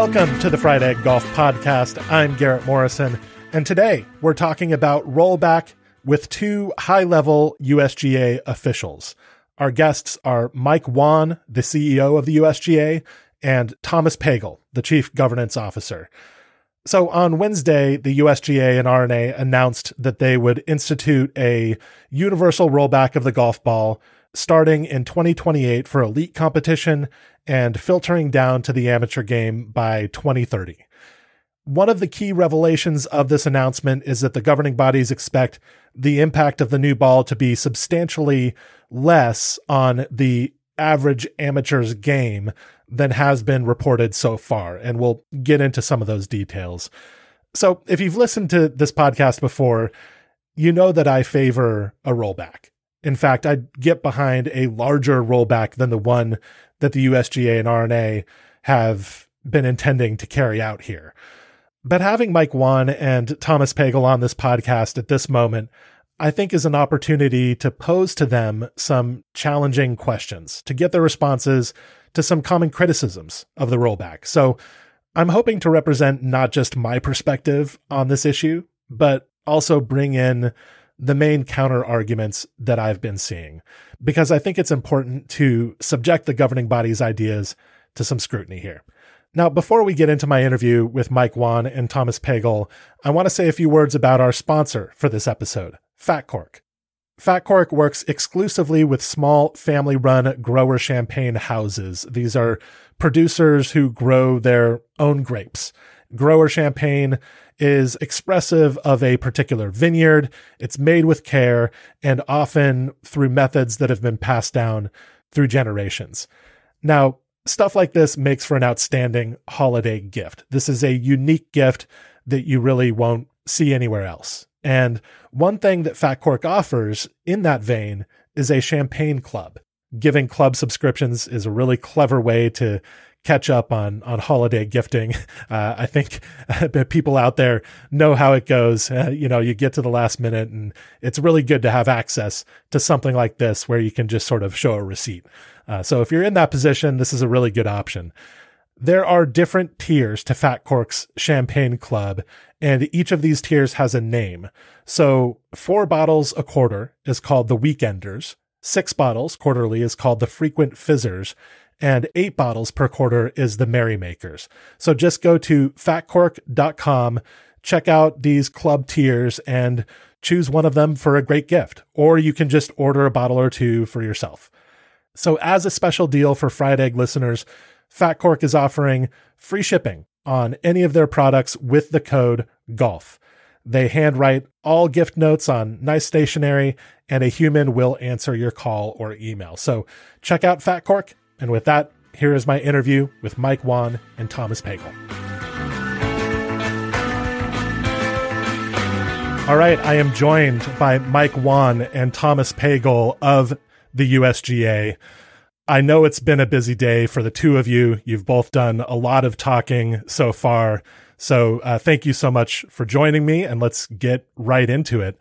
Welcome to the Fried Egg Golf Podcast. I'm Garrett Morrison, and today we're talking about rollback with two high level USGA officials. Our guests are Mike Whan, the CEO of the USGA, and Thomas Pagel, the Chief Governance Officer. So on Wednesday, the USGA and R&A announced that they would institute a universal rollback of the golf ball starting in 2028 for elite competition and filtering down to the amateur game by 2030. One of the key revelations of this announcement is that the governing bodies expect the impact of the new ball to be substantially less on the average amateur's game than has been reported so far. And we'll get into some of those details. So, if you've listened to this podcast before, you know that I favor a rollback. In fact, I'd get behind a larger rollback than the one that the USGA and R&A have been intending to carry out here. But having Mike Whan and Thomas Pagel on this podcast at this moment, I think is an opportunity to pose to them some challenging questions, to get their responses to some common criticisms of the rollback. So I'm hoping to represent not just my perspective on this issue, but also bring in the main counter arguments that I've been seeing, because I think it's important to subject the governing body's ideas to some scrutiny here. Now, before we get into my interview with Mike Whan and Thomas Pagel, I want to say a few words about our sponsor for this episode, Fat Cork. Fat Cork works exclusively with small family run grower champagne houses. These are producers who grow their own grapes. Grower champagne is expressive of a particular vineyard. It's made with care and often through methods that have been passed down through generations. Now, stuff like this makes for an outstanding holiday gift. This is a unique gift that you really won't see anywhere else. And one thing that Fat Cork offers in that vein is a champagne club. Giving club subscriptions is a really clever way to catch up on on holiday gifting. Uh, I think people out there know how it goes. Uh, you know, you get to the last minute, and it's really good to have access to something like this where you can just sort of show a receipt. Uh, so if you're in that position, this is a really good option. There are different tiers to Fat Cork's Champagne Club, and each of these tiers has a name. So four bottles a quarter is called the Weekenders. Six bottles quarterly is called the Frequent Fizzers, and eight bottles per quarter is the Merrymakers. So just go to fatcork.com, check out these club tiers, and choose one of them for a great gift. Or you can just order a bottle or two for yourself. So, as a special deal for Fried Egg listeners, Fat Cork is offering free shipping on any of their products with the code GOLF. They handwrite all gift notes on nice stationery, and a human will answer your call or email. So check out Fat Cork and with that, here is my interview with Mike Whan and Thomas Pagel. All right, I am joined by Mike Whan and Thomas Pagel of the USGA. I know it's been a busy day for the two of you. You've both done a lot of talking so far. So uh, thank you so much for joining me, and let's get right into it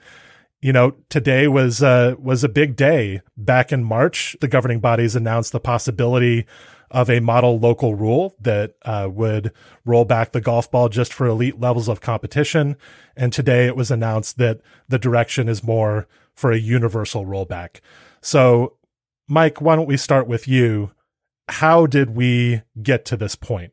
you know, today was uh, was a big day. Back in March, the governing bodies announced the possibility of a model local rule that uh, would roll back the golf ball just for elite levels of competition. And today it was announced that the direction is more for a universal rollback. So, Mike, why don't we start with you? How did we get to this point?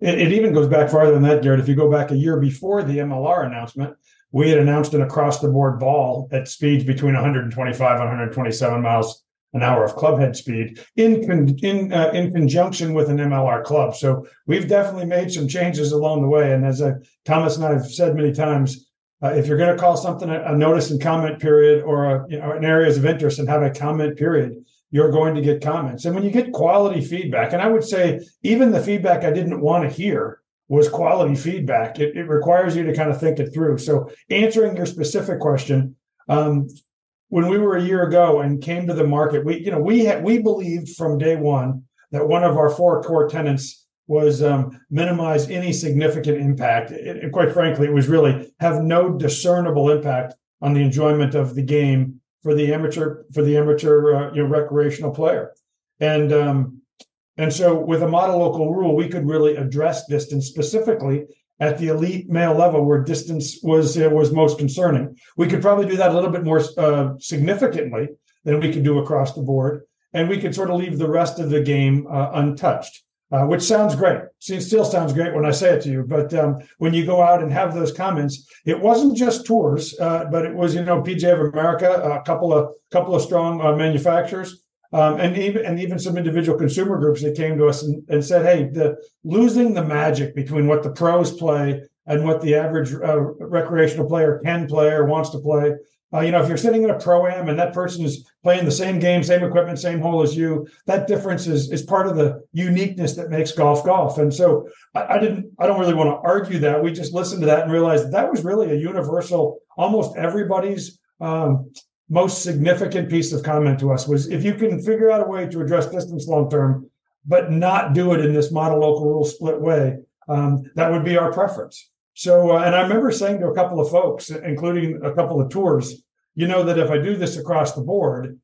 It, it even goes back farther than that, Garrett. If you go back a year before the MLR announcement, we had announced an across the board ball at speeds between 125 and 127 miles an hour of club head speed in con- in uh, in conjunction with an MLR club. So we've definitely made some changes along the way. And as uh, Thomas and I have said many times, uh, if you're going to call something a, a, notice and comment period or a, you know, an areas of interest and have a comment period, you're going to get comments. And when you get quality feedback, and I would say even the feedback I didn't want to hear was quality feedback. It, it requires you to kind of think it through. So answering your specific question, um, when we were a year ago and came to the market, we you know we had we believed from day one that one of our four core tenants was um, minimize any significant impact. and quite frankly, it was really have no discernible impact on the enjoyment of the game for the amateur for the amateur uh, you know recreational player. And um, and so with a model local rule, we could really address distance specifically at the elite male level where distance was uh, was most concerning. We could probably do that a little bit more uh, significantly than we could do across the board, and we could sort of leave the rest of the game uh, untouched. Uh, which sounds great. See, still sounds great when I say it to you. But um, when you go out and have those comments, it wasn't just tours, uh, but it was you know PGA of America, a couple of couple of strong uh, manufacturers, um, and even and even some individual consumer groups that came to us and, and said, "Hey, the losing the magic between what the pros play and what the average uh, recreational player can play or wants to play. Uh, you know, if you're sitting in a pro am and that person is playing the same game, same equipment, same hole as you, that difference is is part of the uniqueness that makes golf golf. And so I, I didn't, I don't really want to argue that. We just listened to that and realized that, that was really a universal, almost everybody's um, most significant piece of comment to us was if you can figure out a way to address distance long term, but not do it in this model local rule split way, um, that would be our preference. So, uh, and I remember saying to a couple of folks, including a couple of tours, you know, that if I do this across the board,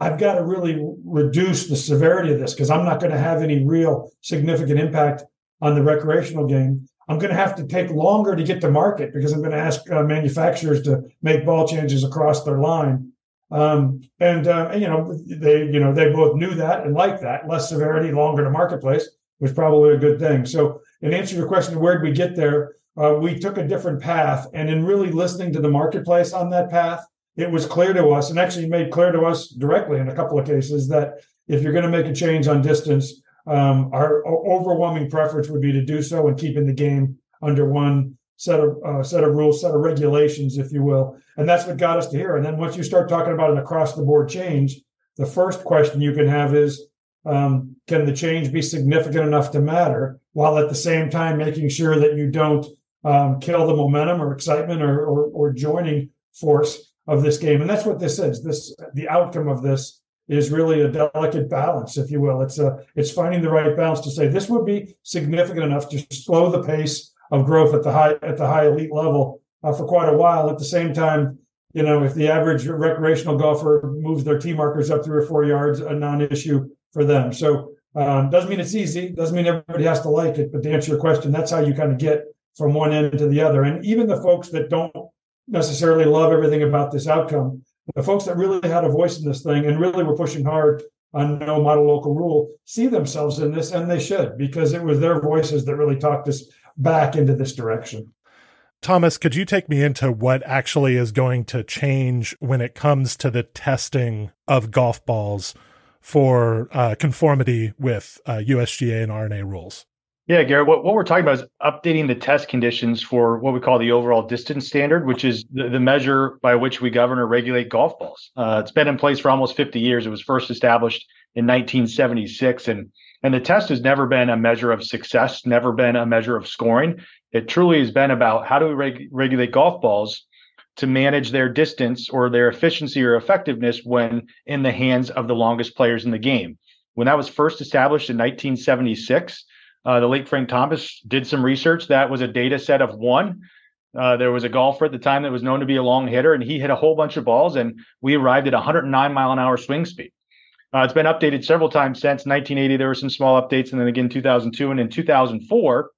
I've got to really reduce the severity of this because I'm not going to have any real significant impact on the recreational game. I'm going to have to take longer to get to market because I'm going to ask uh, manufacturers to make ball changes across their line. Um, and, uh, you know they you know they both knew that and liked that less severity, longer to marketplace was probably a good thing. So, in answer to your question, where did we get there? Uh, we took a different path, and in really listening to the marketplace on that path, it was clear to us, and actually made clear to us directly in a couple of cases that if you're going to make a change on distance, um, our overwhelming preference would be to do so and keeping the game under one set of uh, set of rules, set of regulations, if you will. And that's what got us to here. And then once you start talking about an across the board change, the first question you can have is, um, can the change be significant enough to matter, while at the same time making sure that you don't um, kill the momentum or excitement or, or, or joining force of this game? And that's what this is. This the outcome of this is really a delicate balance, if you will. It's a it's finding the right balance to say this would be significant enough to slow the pace of growth at the high at the high elite level uh, for quite a while. At the same time, you know, if the average recreational golfer moves their tee markers up three or four yards, a non-issue for them. So um, doesn't mean it's easy. Doesn't mean everybody has to like it. But to answer your question, that's how you kind of get from one end to the other. And even the folks that don't necessarily love everything about this outcome the folks that really had a voice in this thing and really were pushing hard on no model local rule see themselves in this and they should because it was their voices that really talked us back into this direction thomas could you take me into what actually is going to change when it comes to the testing of golf balls for uh, conformity with uh, usga and R&A rules yeah, Garrett, what, what we're talking about is updating the test conditions for what we call the overall distance standard, which is the, the measure by which we govern or regulate golf balls. Uh, it's been in place for almost 50 years. It was first established in 1976. And, and the test has never been a measure of success, never been a measure of scoring. It truly has been about how do we reg- regulate golf balls to manage their distance or their efficiency or effectiveness when in the hands of the longest players in the game. When that was first established in 1976, uh, the late Frank Thomas did some research. That was a data set of one. Uh, there was a golfer at the time that was known to be a long hitter, and he hit a whole bunch of balls, and we arrived at 109 mile an hour swing speed. Uh, it's been updated several times since 1980. There were some small updates, and then again 2002 and in 2004,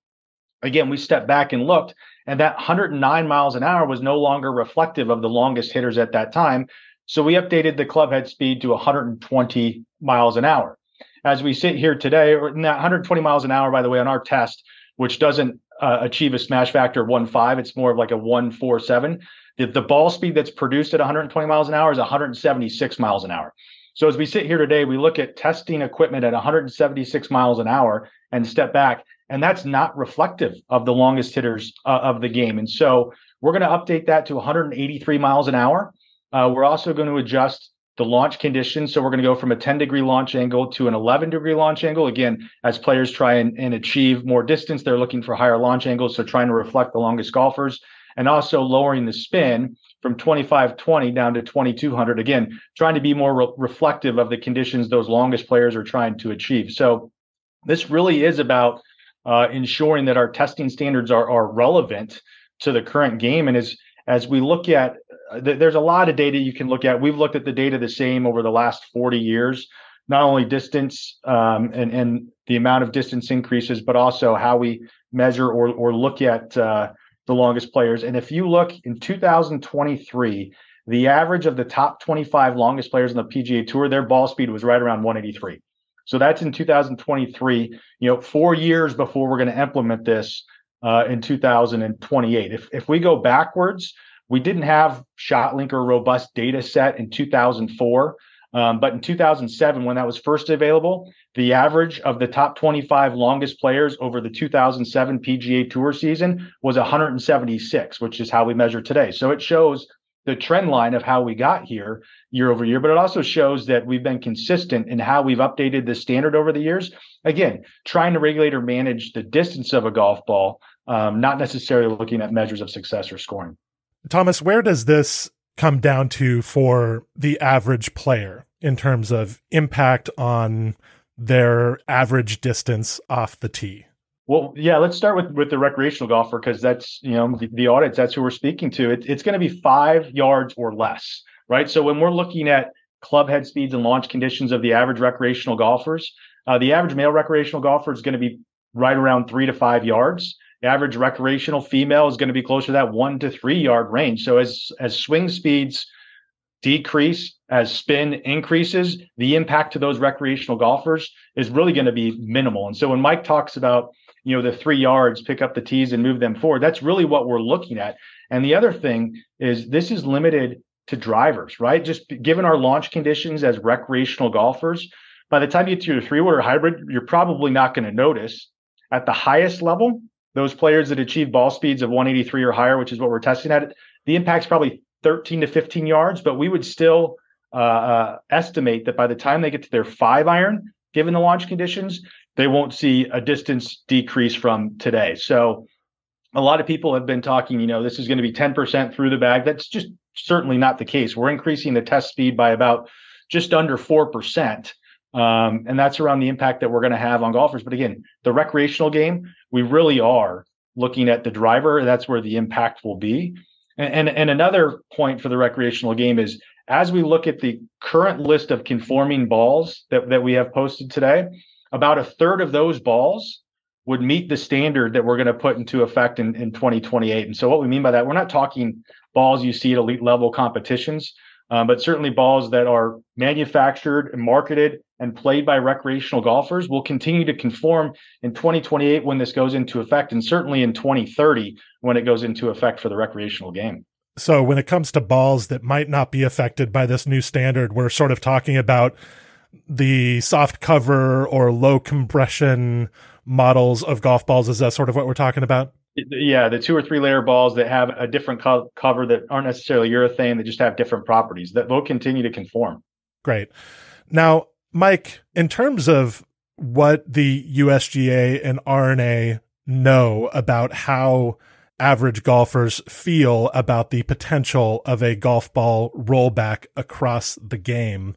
again we stepped back and looked, and that 109 miles an hour was no longer reflective of the longest hitters at that time. So we updated the club head speed to 120 miles an hour as we sit here today, or 120 miles an hour, by the way, on our test, which doesn't uh, achieve a smash factor of 1.5, it's more of like a 1.47. The, the ball speed that's produced at 120 miles an hour is 176 miles an hour. So as we sit here today, we look at testing equipment at 176 miles an hour and step back, and that's not reflective of the longest hitters uh, of the game. And so we're going to update that to 183 miles an hour. Uh, we're also going to adjust the launch conditions. So we're going to go from a 10 degree launch angle to an 11 degree launch angle. Again, as players try and, and achieve more distance, they're looking for higher launch angles. So trying to reflect the longest golfers and also lowering the spin from 2520 down to 2200. Again, trying to be more re- reflective of the conditions those longest players are trying to achieve. So this really is about uh, ensuring that our testing standards are, are relevant to the current game. And as as we look at, uh, th- there's a lot of data you can look at. We've looked at the data the same over the last 40 years, not only distance um, and and the amount of distance increases, but also how we measure or or look at uh, the longest players. And if you look in 2023, the average of the top 25 longest players on the PGA Tour, their ball speed was right around 183. So that's in 2023, you know, four years before we're going to implement this uh, in 2028. If, if we go backwards, we didn't have ShotLink or robust data set in 2004. Um, but in 2007, when that was first available, the average of the top 25 longest players over the 2007 PGA Tour season was 176, which is how we measure today. So it shows the trend line of how we got here year over year, but it also shows that we've been consistent in how we've updated the standard over the years. Again, trying to regulate or manage the distance of a golf ball, um, not necessarily looking at measures of success or scoring. Thomas, where does this come down to for the average player in terms of impact on their average distance off the tee? Well, yeah, let's start with with the recreational golfer because that's you know the, the audience. That's who we're speaking to. It, it's going to be five yards or less, right? So when we're looking at club head speeds and launch conditions of the average recreational golfers, uh, the average male recreational golfer is going to be right around three to five yards. Average recreational female is going to be closer to that one to three yard range. So as as swing speeds decrease, as spin increases, the impact to those recreational golfers is really going to be minimal. And so when Mike talks about you know the three yards pick up the tees and move them forward that's really what we're looking at and the other thing is this is limited to drivers right just given our launch conditions as recreational golfers by the time you get to your three wood or hybrid you're probably not going to notice at the highest level those players that achieve ball speeds of 183 or higher which is what we're testing at the impact's probably 13 to 15 yards but we would still uh, uh, estimate that by the time they get to their five iron given the launch conditions they won't see a distance decrease from today. So a lot of people have been talking, you know, this is going to be 10% through the bag. That's just certainly not the case. We're increasing the test speed by about just under 4%. Um, and that's around the impact that we're going to have on golfers. But again, the recreational game, we really are looking at the driver. That's where the impact will be. And, and, and another point for the recreational game is as we look at the current list of conforming balls that, that we have posted today, about a third of those balls would meet the standard that we're going to put into effect in, in 2028. And so, what we mean by that, we're not talking balls you see at elite level competitions, um, but certainly balls that are manufactured and marketed and played by recreational golfers will continue to conform in 2028 when this goes into effect, and certainly in 2030 when it goes into effect for the recreational game. So, when it comes to balls that might not be affected by this new standard, we're sort of talking about the soft cover or low compression models of golf balls. Is that sort of what we're talking about? Yeah, the two or three layer balls that have a different co- cover that aren't necessarily urethane, that just have different properties that will continue to conform. Great. Now, Mike, in terms of what the USGA and R&A know about how average golfers feel about the potential of a golf ball rollback across the game,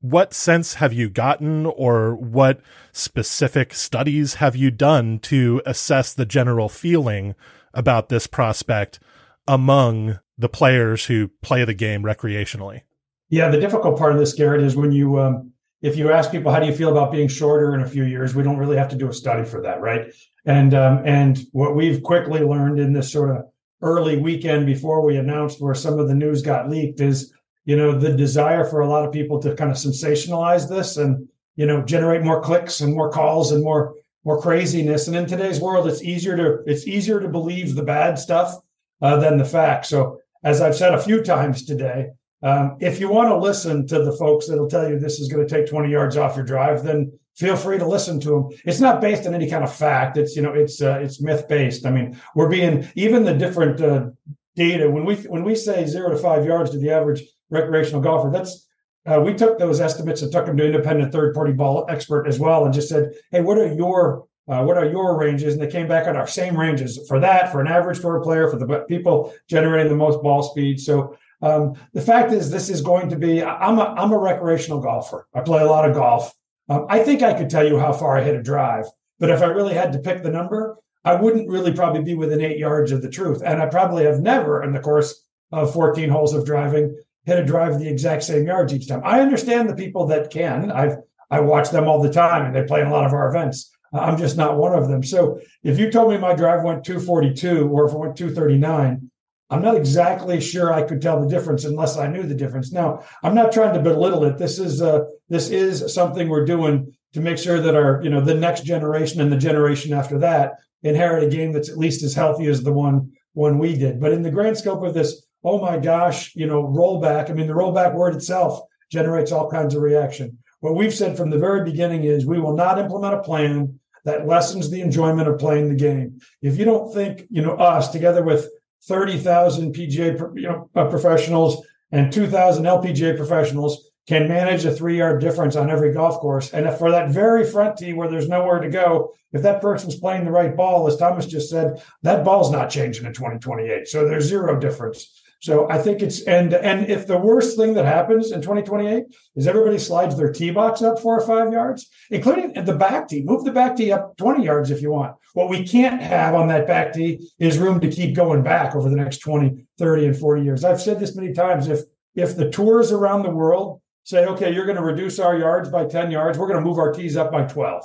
what sense have you gotten or what specific studies have you done to assess the general feeling about this prospect among the players who play the game recreationally? Yeah, the difficult part of this, Garrett, is when you, um, if you ask people how do you feel about being shorter in a few years, we don't really have to do a study for that, right? And um, and what we've quickly learned in this sort of early weekend before we announced where some of the news got leaked is you know the desire for a lot of people to kind of sensationalize this and you know generate more clicks and more calls and more more craziness. And in today's world it's easier to it's easier to believe the bad stuff uh, than the facts. So as i've said a few times today um, if you want to listen to the folks that'll tell you this is going to take 20 yards off your drive then feel free to listen to them it's not based on any kind of fact. It's you know it's uh, it's myth based i mean we're being even the different uh, data when we when we say zero to five yards to the average recreational golfer. That's uh, we took those estimates and took them to independent third party ball expert as well, and just said, "Hey, what are your uh, what are your ranges?" And they came back on our same ranges for that for an average tour player for the people generating the most ball speed. So um, the fact is, this is going to be. I'm a I'm a recreational golfer. I play a lot of golf. Um, I think I could tell you how far I hit a drive, but if I really had to pick the number, I wouldn't really probably be within eight yards of the truth. And I probably have never, in the course of 14 holes of driving, hit a drive the exact same yards each time. I understand the people that can. I've I watch them all the time, and they play in a lot of our events. I'm just not one of them. So if you told me my drive went 242 or if it went 239, I'm not exactly sure I could tell the difference unless I knew the difference. Now, I'm not trying to belittle it. This is uh, this is something we're doing to make sure that our you know the next generation and the generation after that inherit a game that's at least as healthy as the one one we did. But in the grand scope of this, oh my gosh, you know, rollback. I mean, the rollback word itself generates all kinds of reaction. What we've said from the very beginning is we will not implement a plan that lessens the enjoyment of playing the game. If you don't think, you know, us together with 30,000 PGA you know, uh, professionals and 2,000 LPGA professionals can manage a three yard difference on every golf course. And if for that very front tee where there's nowhere to go, if that person's playing the right ball, as Thomas just said, that ball's not changing in 2028. So there's zero difference. So I think it's and and if the worst thing that happens in 2028 is everybody slides their tee box up four or five yards, including the back tee, move the back tee up 20 yards if you want. What we can't have on that back tee is room to keep going back over the next 20, 30, and 40 years. I've said this many times. If if the tours around the world say, okay, you're going to reduce our yards by 10 yards, we're going to move our tees up by 12.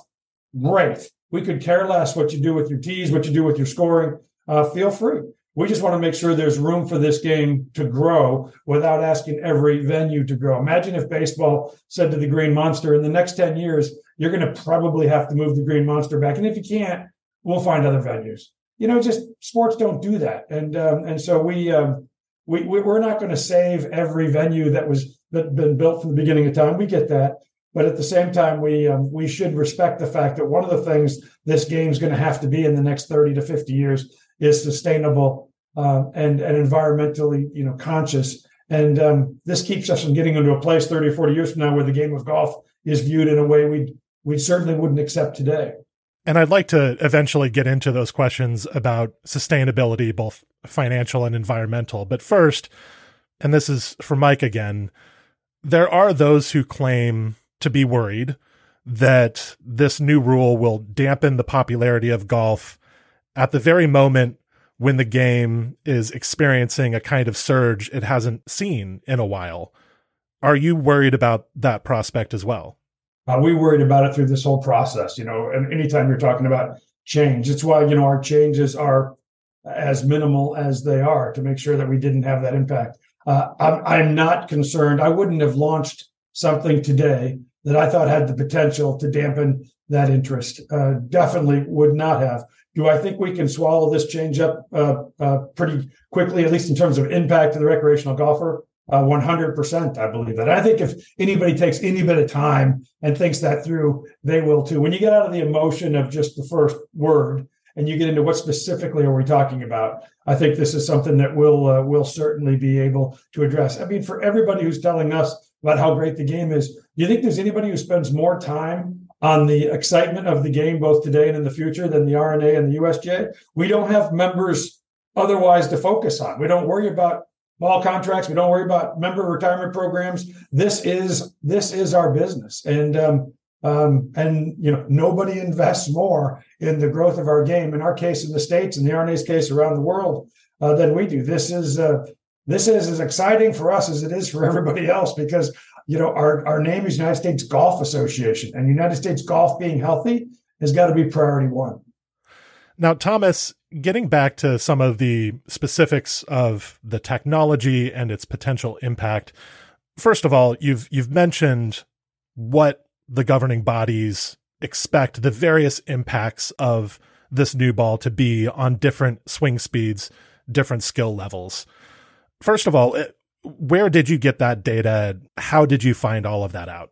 Great. We could care less what you do with your tees, what you do with your scoring. Uh, feel free. We just want to make sure there's room for this game to grow without asking every venue to grow. Imagine if baseball said to the Green Monster, in the next 10 years, you're going to probably have to move the Green Monster back. And if you can't, we'll find other venues. You know, just sports don't do that. And um, and so we, um, we, we we're not going to save every venue that was that been built from the beginning of time. We get that. But at the same time, we um, we should respect the fact that one of the things this game is going to have to be in the next 30 to 50 years is sustainable uh, and and environmentally you know conscious. And um, this keeps us from getting into a place 30 or 40 years from now where the game of golf is viewed in a way we we certainly wouldn't accept today. And I'd like to eventually get into those questions about sustainability, both financial and environmental. But first, and this is for Mike again, there are those who claim to be worried that this new rule will dampen the popularity of golf at the very moment when the game is experiencing a kind of surge it hasn't seen in a while. Are you worried about that prospect as well? Uh, we worried about it through this whole process, you know, and anytime you're talking about change, it's why, you know, our changes are as minimal as they are to make sure that we didn't have that impact. Uh, I'm, I'm not concerned. I wouldn't have launched something today that I thought had the potential to dampen that interest. Uh, definitely would not have. Do I think we can swallow this change up uh, uh, pretty quickly, at least in terms of impact to the recreational golfer? Uh, 100%, I believe that. I think if anybody takes any bit of time and thinks that through, they will too. When you get out of the emotion of just the first word and you get into what specifically are we talking about, I think this is something that we'll uh, will certainly be able to address. I mean, for everybody who's telling us about how great the game is, do you think there's anybody who spends more time on the excitement of the game, both today and in the future, than the R&A the USGA. We don't have members otherwise to focus on. We don't worry about ball contracts. We don't worry about member retirement programs. This is this is our business, and um, um, and you know nobody invests more in the growth of our game. In our case, in the states, in the R&A's case, around the world, uh, than we do. This is uh, this is as exciting for us as it is for everybody else because you know, our, our name is United States Golf Association, and United States golf being healthy has got to be priority one. Now, Thomas, getting back to some of the specifics of the technology and its potential impact. First of all, you've you've mentioned what the governing bodies expect the various impacts of this new ball to be on different swing speeds, different skill levels. First of all, where did you get that data? How did you find all of that out?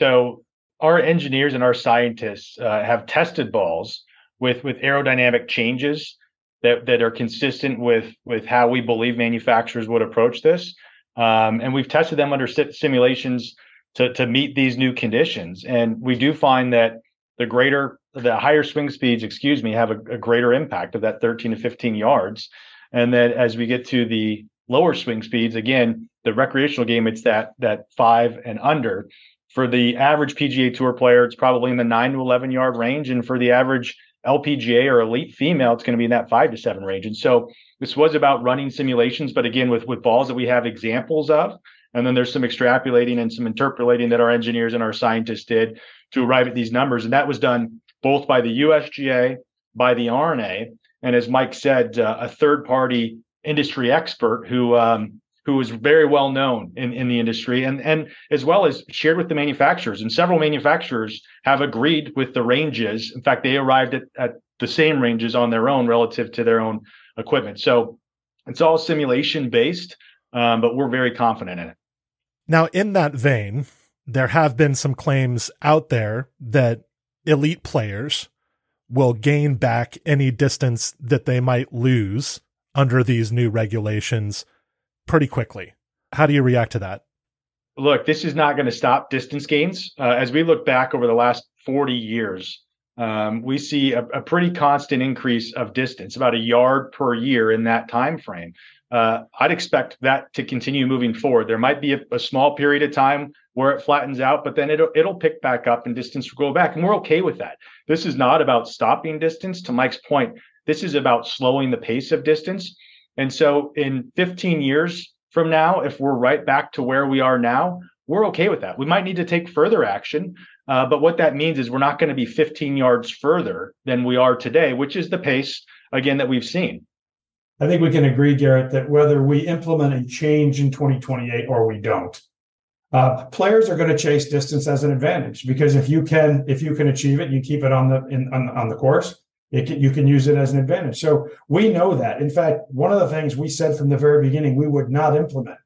So our engineers and our scientists uh, have tested balls with with aerodynamic changes that that are consistent with with how we believe manufacturers would approach this. Um, and we've tested them under simulations to, to meet these new conditions. And we do find that the greater, the higher swing speeds, excuse me, have a, a greater impact of that 13 to 15 yards. And then as we get to the lower swing speeds, again, the recreational game, it's that that five and under. For the average PGA Tour player, it's probably in the nine to 11 yard range. And for the average LPGA or elite female, it's going to be in that five to seven range. And so this was about running simulations, but again, with, with balls that we have examples of. And then there's some extrapolating and some interpolating that our engineers and our scientists did to arrive at these numbers. And that was done both by the USGA, by the R&A, and as Mike said, uh, a third party industry expert who um, who is very well known in, in the industry and, and as well as shared with the manufacturers. And several manufacturers have agreed with the ranges. In fact, they arrived at, at the same ranges on their own relative to their own equipment. So it's all simulation based, um, but we're very confident in it. Now, in that vein, there have been some claims out there that elite players will gain back any distance that they might lose under these new regulations pretty quickly. How do you react to that? Look, this is not going to stop distance gains. Uh, as we look back over the last 40 years, um, we see a, a, pretty constant increase of distance, about a yard per year in that time frame. Uh, I'd expect that to continue moving forward. There might be a, a, small period of time where it flattens out, but then it'll it'll pick back up and distance will go back, and we're okay with that. This is not about stopping distance. To Mike's point, this is about slowing the pace of distance and so in 15 years from now, if we're right back to where we are now, we're okay with that. We might need to take further action. Uh, but what that means is we're not going to be 15 yards further than we are today, which is the pace, again, that we've seen. I think we can agree, Garrett, that whether we implement a change in 2028 or we don't, uh, players are going to chase distance as an advantage because if you can if you can achieve it, you keep it on the in, on, on the course. Can, you can use it as an advantage. So we know that. In fact, one of the things we said from the very beginning we would not implement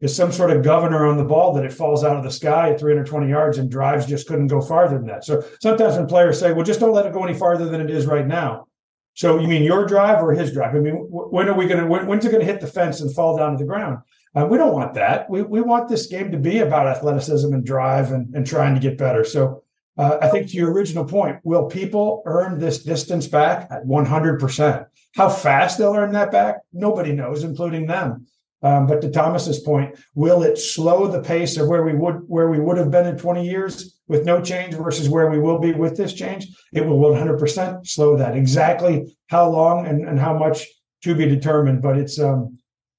is some sort of governor on the ball that it falls out of the sky at 320 yards and drives just couldn't go farther than that. So sometimes when players say, well, just don't let it go any farther than it is right now. So you mean your drive or his drive? I mean, when are we going to, when, when's it going to hit the fence and fall down to the ground? Uh, we don't want that. We, we want this game to be about athleticism and drive and, and trying to get better. So uh, I think to your original point, will people earn this distance back at 100%? How fast they'll earn that back, nobody knows, including them. Um, but to Thomas's point, will it slow the pace of where we would where we would have been in 20 years with no change versus where we will be with this change? It will 100% slow that. Exactly how long and, and how much to be determined. But it's um,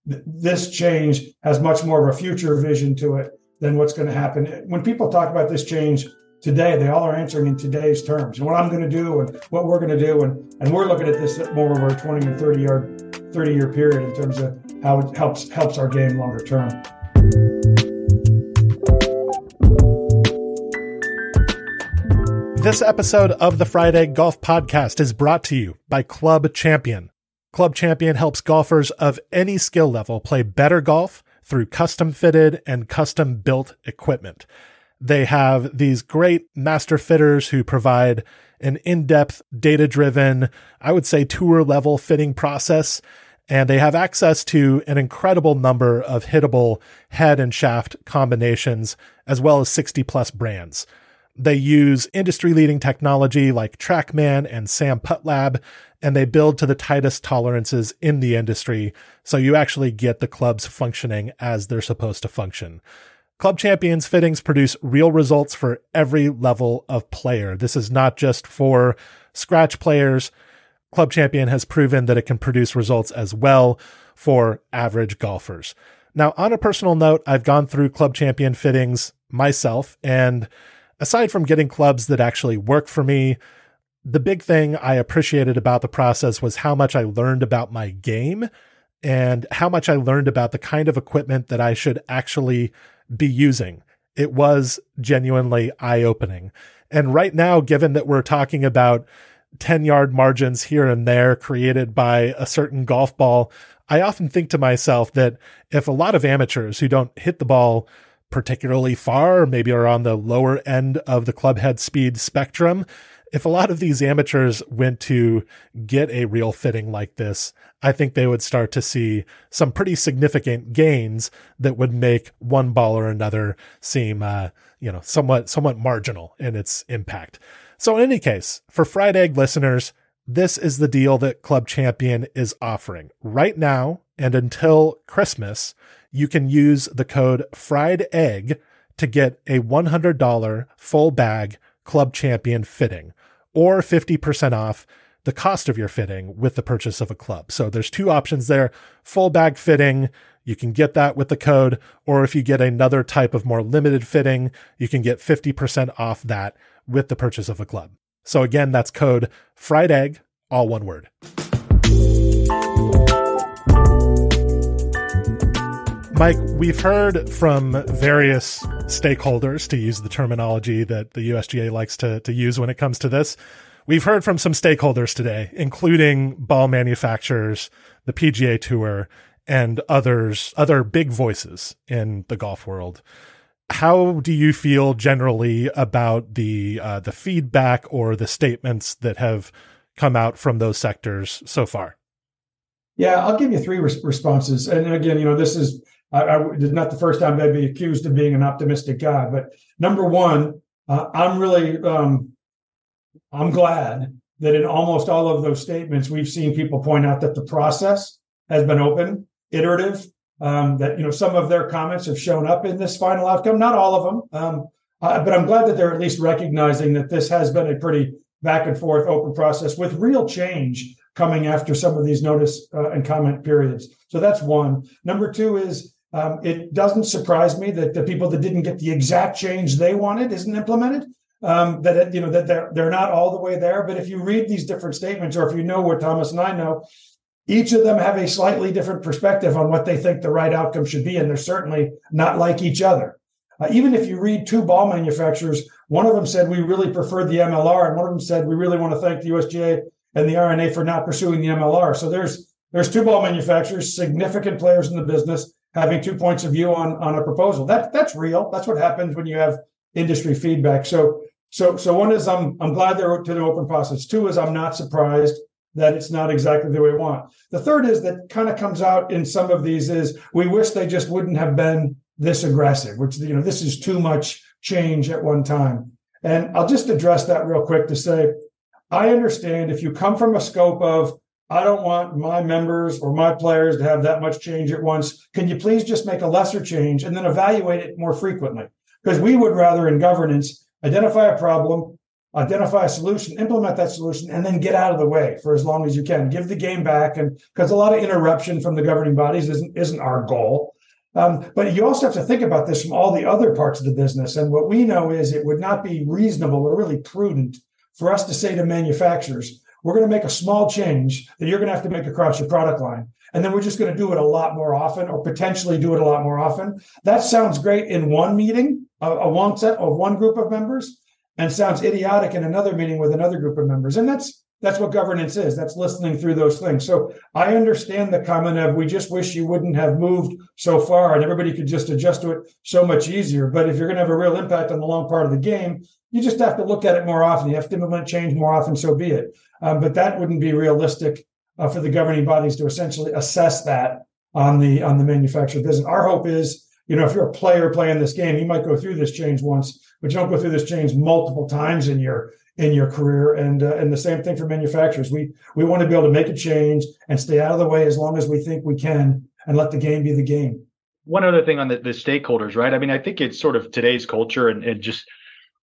th- this change has much more of a future vision to it than what's going to happen. When people talk about this change today. They all are answering in today's terms and what I'm going to do and what we're going to do. And, and we're looking at this more over a 20 and 30 year, 30 year period in terms of how it helps, helps our game longer term. This episode of the Fried Egg Golf Podcast is brought to you by Club Champion. Club Champion helps golfers of any skill level play better golf through custom fitted and custom built equipment. They have these great master fitters who provide an in depth, data driven, I would say tour level fitting process. And they have access to an incredible number of hittable head and shaft combinations, as well as 60 plus brands. They use industry leading technology like TrackMan and SAM Putt Lab, and they build to the tightest tolerances in the industry. So you actually get the clubs functioning as they're supposed to function. Club Champions fittings produce real results for every level of player. This is not just for scratch players. Club Champion has proven that it can produce results as well for average golfers. Now, on a personal note, I've gone through Club Champion fittings myself, and aside from getting clubs that actually work for me, the big thing I appreciated about the process was how much I learned about my game and how much I learned about the kind of equipment that I should actually be using. It was genuinely eye opening. And right now, given that we're talking about 10 yard margins here and there created by a certain golf ball, I often think to myself that if a lot of amateurs who don't hit the ball particularly far, maybe are on the lower end of the club head speed spectrum, if a lot of these amateurs went to get a real fitting like this, I think they would start to see some pretty significant gains that would make one ball or another seem, uh, you know, somewhat, somewhat marginal in its impact. So in any case, for Fried Egg listeners, this is the deal that Club Champion is offering right now and until Christmas. You can use the code Fried Egg to get a $100 full bag Club Champion fitting or 50% off the cost of your fitting with the purchase of a club. So there's two options there full bag fitting. You can get that with the code, or if you get another type of more limited fitting, you can get 50% off that with the purchase of a club. So again, that's code fried egg, all one word. Mike, we've heard from various stakeholders, to use the terminology that the USGA likes to, to use when it comes to this. We've heard from some stakeholders today, including ball manufacturers, the PGA Tour, and others, other big voices in the golf world. How do you feel generally about the uh, the feedback or the statements that have come out from those sectors so far? Yeah, I'll give you three responses. And again, you know, this is I, I, it's not the first time I'd be accused of being an optimistic guy, but number one, uh, I'm really um, I'm glad that in almost all of those statements we've seen people point out that the process has been open, iterative. Um, that you know some of their comments have shown up in this final outcome, not all of them, um, uh, but I'm glad that they're at least recognizing that this has been a pretty back and forth open process with real change coming after some of these notice uh, and comment periods. So that's one. Number two is um, it doesn't surprise me that the people that didn't get the exact change they wanted isn't implemented. Um, that it, you know that they're they're not all the way there. But if you read these different statements, or if you know what Thomas and I know, each of them have a slightly different perspective on what they think the right outcome should be, and they're certainly not like each other. Uh, even if you read two ball manufacturers, one of them said we really prefer the MLR, and one of them said we really want to thank the USGA and the R&A for not pursuing the MLR. So there's there's two ball manufacturers, significant players in the business having two points of view on on a proposal. That that's real. That's what happens when you have industry feedback. So so so one is I'm I'm glad they're to the open process. Two is I'm not surprised that it's not exactly the way we want. The third is that kind of comes out in some of these is we wish they just wouldn't have been this aggressive, which you know this is too much change at one time. And I'll just address that real quick to say I understand if you come from a scope of I don't want my members or my players to have that much change at once. Can you please just make a lesser change and then evaluate it more frequently? Because we would rather in governance identify a problem, identify a solution, implement that solution, and then get out of the way for as long as you can. Give the game back, and because a lot of interruption from the governing bodies isn't isn't our goal. Um, but you also have to think about this from all the other parts of the business. And what we know is it would not be reasonable or really prudent for us to say to manufacturers, we're going to make a small change that you're going to have to make across your product line. And then we're just going to do it a lot more often or potentially do it a lot more often. That sounds great in one meeting, a, a one set of one group of members, and sounds idiotic in another meeting with another group of members. And that's that's what governance is. That's listening through those things. So I understand the comment of we just wish you wouldn't have moved so far and everybody could just adjust to it so much easier. But if you're going to have a real impact on the long part of the game, you just have to look at it more often. You have to implement change more often, so be it. Um, but that wouldn't be realistic uh, for the governing bodies to essentially assess that on the on the manufacturer business. Our hope is, you know, if you're a player playing this game, you might go through this change once, but you don't go through this change multiple times in your in your career. And uh, and the same thing for manufacturers. We we want to be able to make a change and stay out of the way as long as we think we can, and let the game be the game. One other thing on the, the stakeholders, right? I mean, I think it's sort of today's culture and, and just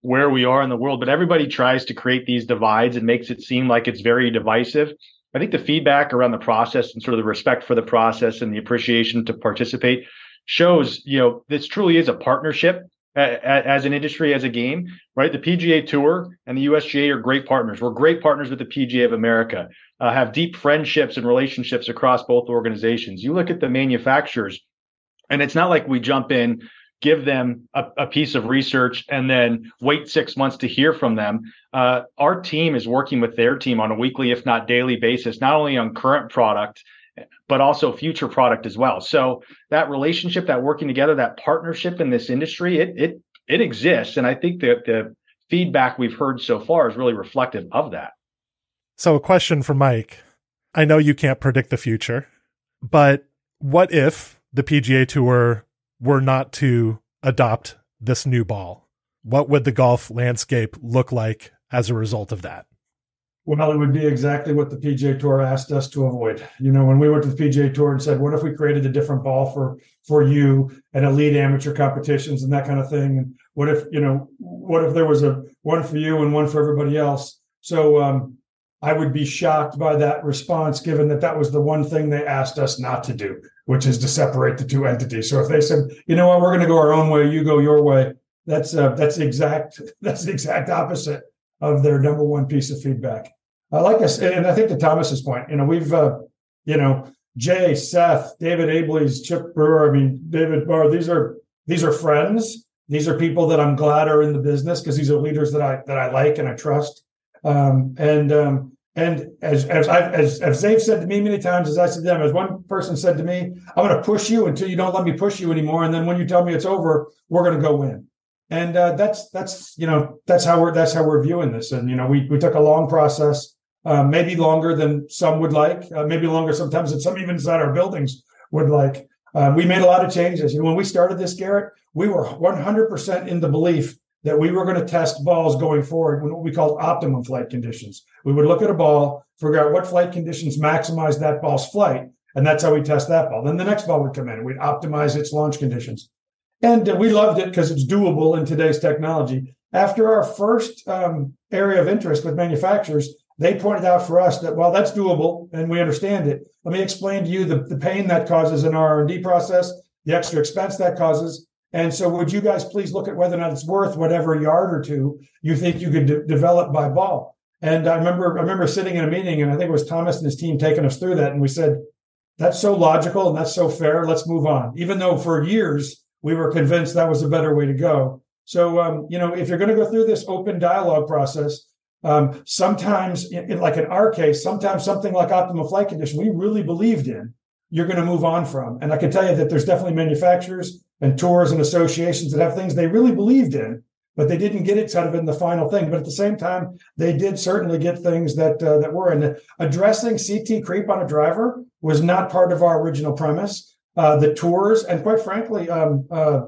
where we are in the world, but everybody tries to create these divides and makes it seem like it's very divisive. I think the feedback around the process and sort of the respect for the process and the appreciation to participate shows, you know, this truly is a partnership as an industry, as a game, right? The PGA Tour and the USGA are great partners. We're great partners with the PGA of America, uh, have deep friendships and relationships across both organizations. You look at the manufacturers, and it's not like we jump in give them a, a, piece of research and then wait six months to hear from them. Uh, our team is working with their team on a weekly, if not daily basis, not only on current product, but also future product as well. So that relationship, that working together, that partnership in this industry, it it it exists. And I think that the feedback we've heard so far is really reflective of that. So, a question for Mike. I know you can't predict the future, but what if the PGA Tour were not to adopt this new ball? What would the golf landscape look like as a result of that? Well, it would be exactly what the PGA Tour asked us to avoid. You know, when we went to the PGA Tour and said, "What if we created a different ball for for you and elite amateur competitions and that kind of thing?" And what if you know, what if there was a one for you and one for everybody else? So um, I would be shocked by that response, given that that was the one thing they asked us not to do, which is to separate the two entities. So if they said, "You know what, we're going to go our own way, you go your way," that's uh, that's exact that's the exact opposite of their number one piece of feedback. I like us, and I think to Thomas's point, you know, we've, uh, you know, Jay, Seth, David Abeles, Chip Brewer. I mean, David Maher. These are these are friends. These are people that I'm glad are in the business because these are leaders that I that I like and I trust. Um, and um, and as as I as as they've said to me many times, as I said to them, as one person said to me, I'm going to push you until you don't let me push you anymore, and then when you tell me it's over, we're going to go win. And uh, that's that's you know that's how we're that's how we're viewing this. And you know we we took a long process uh, maybe longer than some would like, uh, maybe longer sometimes than some even inside our buildings would like. Uh, we made a lot of changes. You know, when we started this, Garrett, we were 100% in the belief that we were going to test balls going forward in what we called optimum flight conditions. We would look at a ball, figure out what flight conditions maximize that ball's flight, and that's how we test that ball. Then the next ball would come in, we'd optimize its launch conditions. And uh, we loved it because it's doable in today's technology. After our first um, area of interest with manufacturers, they pointed out for us that while that's doable and we understand it, let me explain to you the, the pain that causes in our R&D process, the extra expense that causes. And so would you guys please look at whether or not it's worth whatever yard or two you think you could de- develop by ball? And I remember I remember sitting in a meeting and I think it was Thomas and his team taking us through that and we said that's so logical and that's so fair. Let's move on. Even though for years we were convinced that was a better way to go. So um, you know, if you're going to go through this open dialogue process, um, sometimes, in, in, like in our case, sometimes something like optimal flight condition we really believed in, you're going to move on from. And I can tell you that there's definitely manufacturers and tours and associations that have things they really believed in, but they didn't get it sort of in the final thing. But at the same time, they did certainly get things that uh, that were. And addressing CT creep on a driver was not part of our original premise. Uh, the tours and quite frankly, um, uh,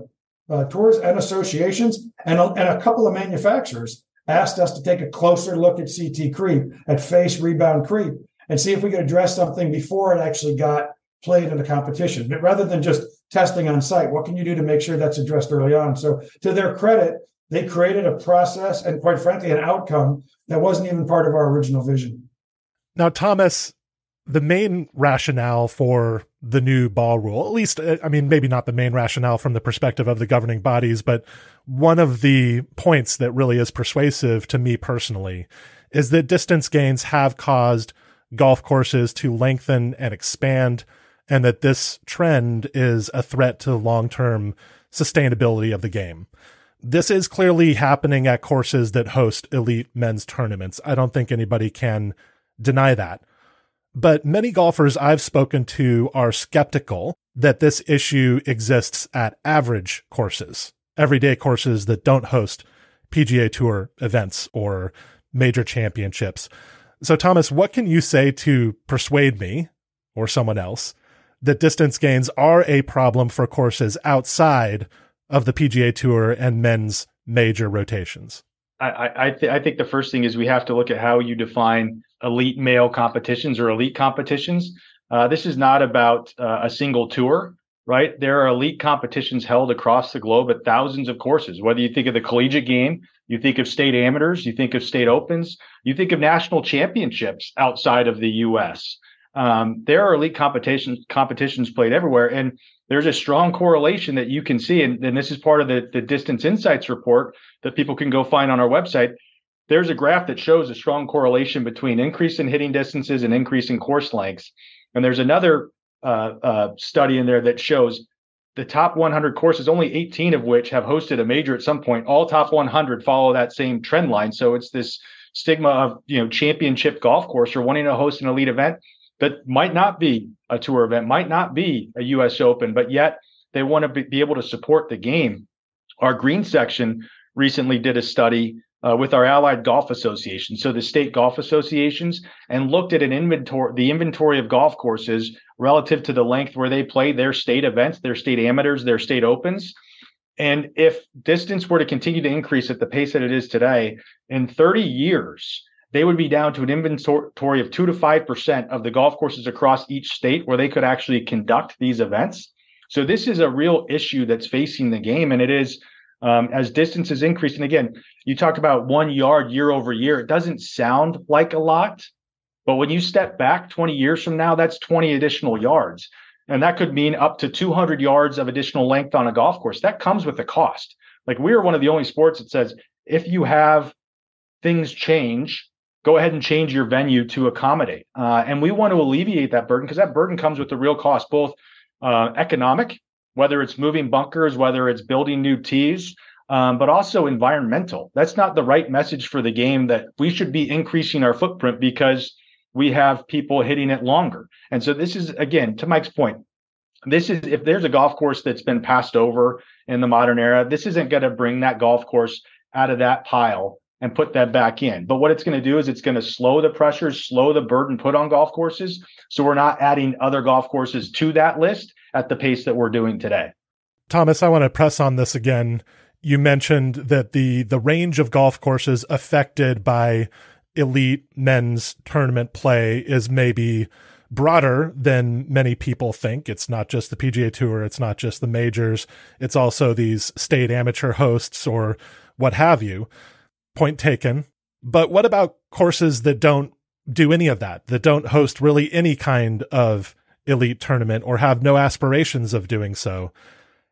uh tours and associations and and a couple of manufacturers asked us to take a closer look at CT creep, at face rebound creep, and see if we could address something before it actually got played in the competition. But rather than just testing on site, what can you do to make sure that's addressed early on? So, to their credit, they created a process and, quite frankly, an outcome that wasn't even part of our original vision. Now, Thomas, the main rationale for the new ball rule, at least, uh, I mean, maybe not the main rationale from the perspective of the governing bodies, but one of the points that really is persuasive to me personally is that distance gains have caused golf courses to lengthen and expand, and that this trend is a threat to the long term sustainability of the game. This is clearly happening at courses that host elite men's tournaments. I don't think anybody can deny that. But many golfers I've spoken to are skeptical that this issue exists at average courses, everyday courses that don't host PGA Tour events or major championships. So, Thomas, what can you say to persuade me or someone else that distance gains are a problem for courses outside of the PGA Tour and men's major rotations? I I, th- I think the first thing is we have to look at how you define elite male competitions or elite competitions. Uh, this is not about uh, a single tour, right? There are elite competitions held across the globe at thousands of courses. Whether you think of the collegiate game, you think of state amateurs, you think of state opens, you think of national championships outside of the U.S. Um, there are elite competitions competitions played everywhere, and there's a strong correlation that you can see, and, and this is part of the the Distance Insights report that people can go find on our website there's a graph that shows a strong correlation between increase in hitting distances and increase in course lengths. And there's another uh, uh, study in there that shows the top 100 courses, only 18 of which have hosted a major at some point. All top 100 follow that same trend line. So it's this stigma of you know championship golf course or wanting to host an elite event that might not be a tour event, might not be a U.S. Open, but yet they want to be, be able to support the game. Our green section recently did a study uh, with our allied golf association, so the state golf associations, and looked at an inventory, the inventory of golf courses relative to the length where they play their state events, their state amateurs, their state opens. And if distance were to continue to increase at the pace that it is today, in 30 years, they would be down to an inventory of two to five percent of the golf courses across each state where they could actually conduct these events. So this is a real issue that's facing the game, and it is um, as distances increase. And again, you talk about one yard year over year. It doesn't sound like a lot, but when you step back 20 years from now, that's 20 additional yards. And that could mean up to 200 yards of additional length on a golf course. That comes with a cost. Like we are one of the only sports that says if you have things change, go ahead and change your venue to accommodate. Uh, and we want to alleviate that burden because that burden comes with the real cost, both uh, economic, whether it's moving bunkers, whether it's building new tees, um, but also environmental. That's not the right message for the game that we should be increasing our footprint because we have people hitting it longer. And so this is, again, to Mike's point, this is if there's a golf course that's been passed over in the modern era, this isn't going to bring that golf course out of that pile and put that back in. But what it's going to do is it's going to slow the pressure, slow the burden put on golf courses. So we're not adding other golf courses to that list at the pace that we're doing today. Thomas, I want to press on this again. You mentioned that the the range of golf courses affected by elite men's tournament play is maybe broader than many people think. It's not just the PGA Tour, it's not just the majors, it's also these state amateur hosts or what have you point taken. But what about courses that don't do any of that, that don't host really any kind of elite tournament or have no aspirations of doing so?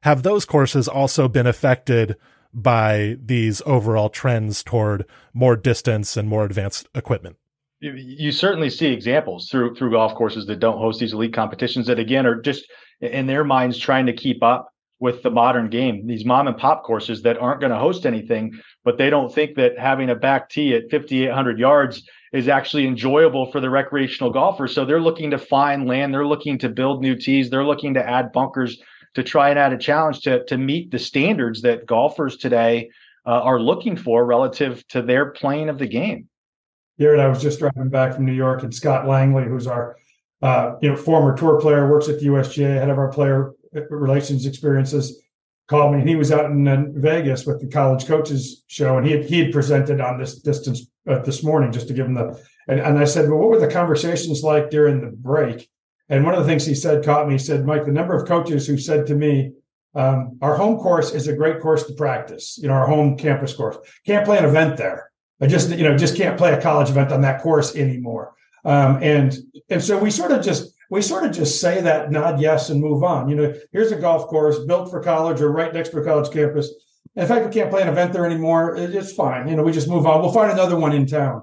Have those courses also been affected by these overall trends toward more distance and more advanced equipment? You certainly see examples through through golf courses that don't host these elite competitions that again are just in their minds trying to keep up with the modern game. These mom and pop courses that aren't going to host anything, but they don't think that having a back tee at 5,800 yards is actually enjoyable for the recreational golfer. So they're looking to find land, they're looking to build new tees, they're looking to add bunkers to try and add a challenge to to meet the standards that golfers today uh, are looking for relative to their playing of the game. Garrett, I was just driving back from New York, and Scott Langley, who's our uh, you know former tour player, works at the USGA, head of our player relations experiences called me. And he was out in Vegas with the college coaches show, and he had, he had presented on this distance uh, this morning just to give him the. And, and I said, well, what were the conversations like during the break? And one of the things he said caught me. He said, Mike, the number of coaches who said to me, um, "Our home course is a great course to practice. You know, our home campus course. Can't play an event there. I just, you know, just can't play a college event on that course anymore." Um, and and so we sort of just we sort of just say that, nod yes, and move on. You know, here's a golf course built for college or right next to a college campus. In fact, we can't play an event there anymore. It's fine. You know, we just move on. We'll find another one in town.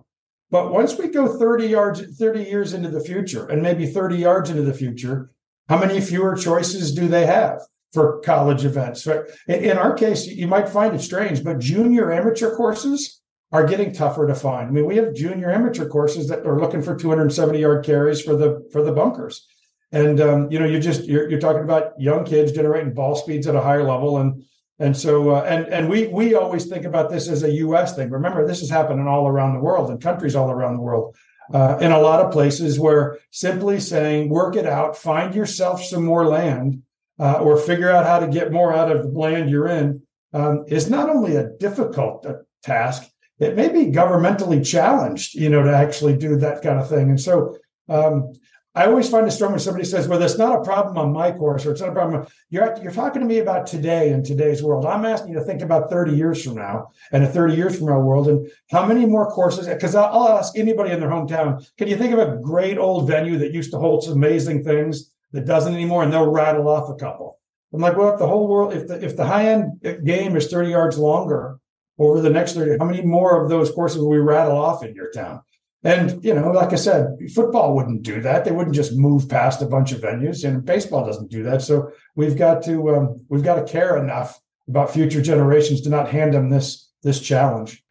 But once we go 30 yards, 30 years into the future, and maybe 30 yards into the future, how many fewer choices do they have for college events? In our case, you might find it strange, but junior amateur courses are getting tougher to find. I mean, we have junior amateur courses that are looking for 270 yard carries for the for the bunkers, and um, you know, you just you're, you're talking about young kids generating ball speeds at a higher level, and and so uh, and and we we always think about this as a U.S. thing. Remember, this is happening all around the world in countries all around the world. Uh, in a lot of places where simply saying work it out, find yourself some more land, uh, or figure out how to get more out of the land you're in um, is not only a difficult uh, task, it may be governmentally challenged, you know, to actually do that kind of thing. And so um, I always find it strong when somebody says, "Well, that's not a problem on my course, or it's not a problem." You're you're talking to me about today in today's world. I'm asking you to think about 30 years from now and a 30 years from now world, and how many more courses? Because I'll, I'll ask anybody in their hometown, "Can you think of a great old venue that used to hold some amazing things that doesn't anymore?" And they'll rattle off a couple. I'm like, well, if the whole world, if the if the high end game is 30 yards longer, over the next 30 how many more of those courses will we rattle off in your town? And you know like i said football wouldn't do that. They wouldn't just move past a bunch of venues and baseball doesn't do that. So we've got to um, we've got to care enough about future generations to not hand them this this challenge.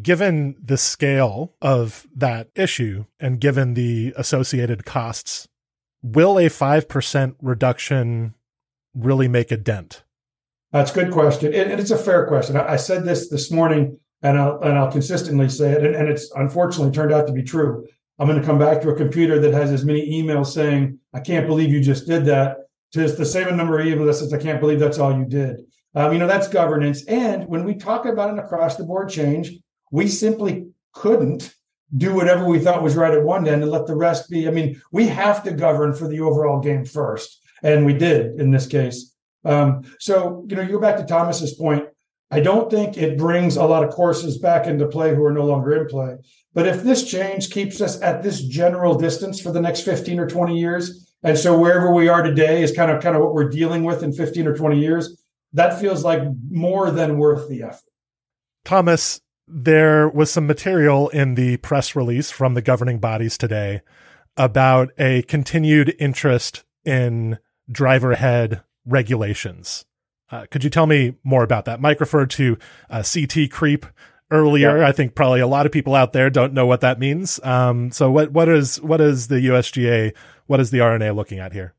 Given the scale of that issue and given the associated costs will a 5% reduction really make a dent that's a good question, and, it's a fair question. I, said this this morning and I'll and I'll consistently say it, and, and it's unfortunately turned out to be true. I'm going to come back to a computer that has as many emails saying, "I can't believe you just did that," to the same number of emails that says, "I can't believe that's all you did." Um, you know, that's governance. And when we talk about an across the board change, we simply couldn't do whatever we thought was right at one end and let the rest be. I mean, we have to govern for the overall game first, and we did in this case. Um, so, you know, you go back to Thomas's point. I don't think it brings a lot of courses back into play who are no longer in play. But if this change keeps us at this general distance for the next 15 or 20 years, and so wherever we are today is kind of kind of what we're dealing with in 15 or 20 years, that feels like more than worth the effort. Thomas, there was some material in the press release from the governing bodies today about a continued interest in driver head regulations. Uh, could you tell me more about that? Mike referred to uh, CT creep earlier. Yeah. I think probably a lot of people out there don't know what that means. Um, so what what is what is the USGA? What is the R&A looking at here?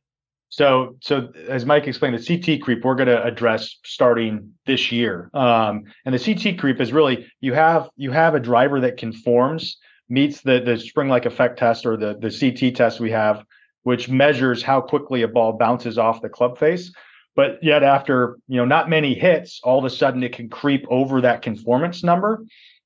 So, so as Mike explained, the CT creep we're going to address starting this year. Um, and the CT creep is really you have you have a driver that conforms, meets the the spring like effect test or the the CT test we have, which measures how quickly a ball bounces off the club face. But yet, after you know not many hits, all of a sudden it can creep over that conformance number.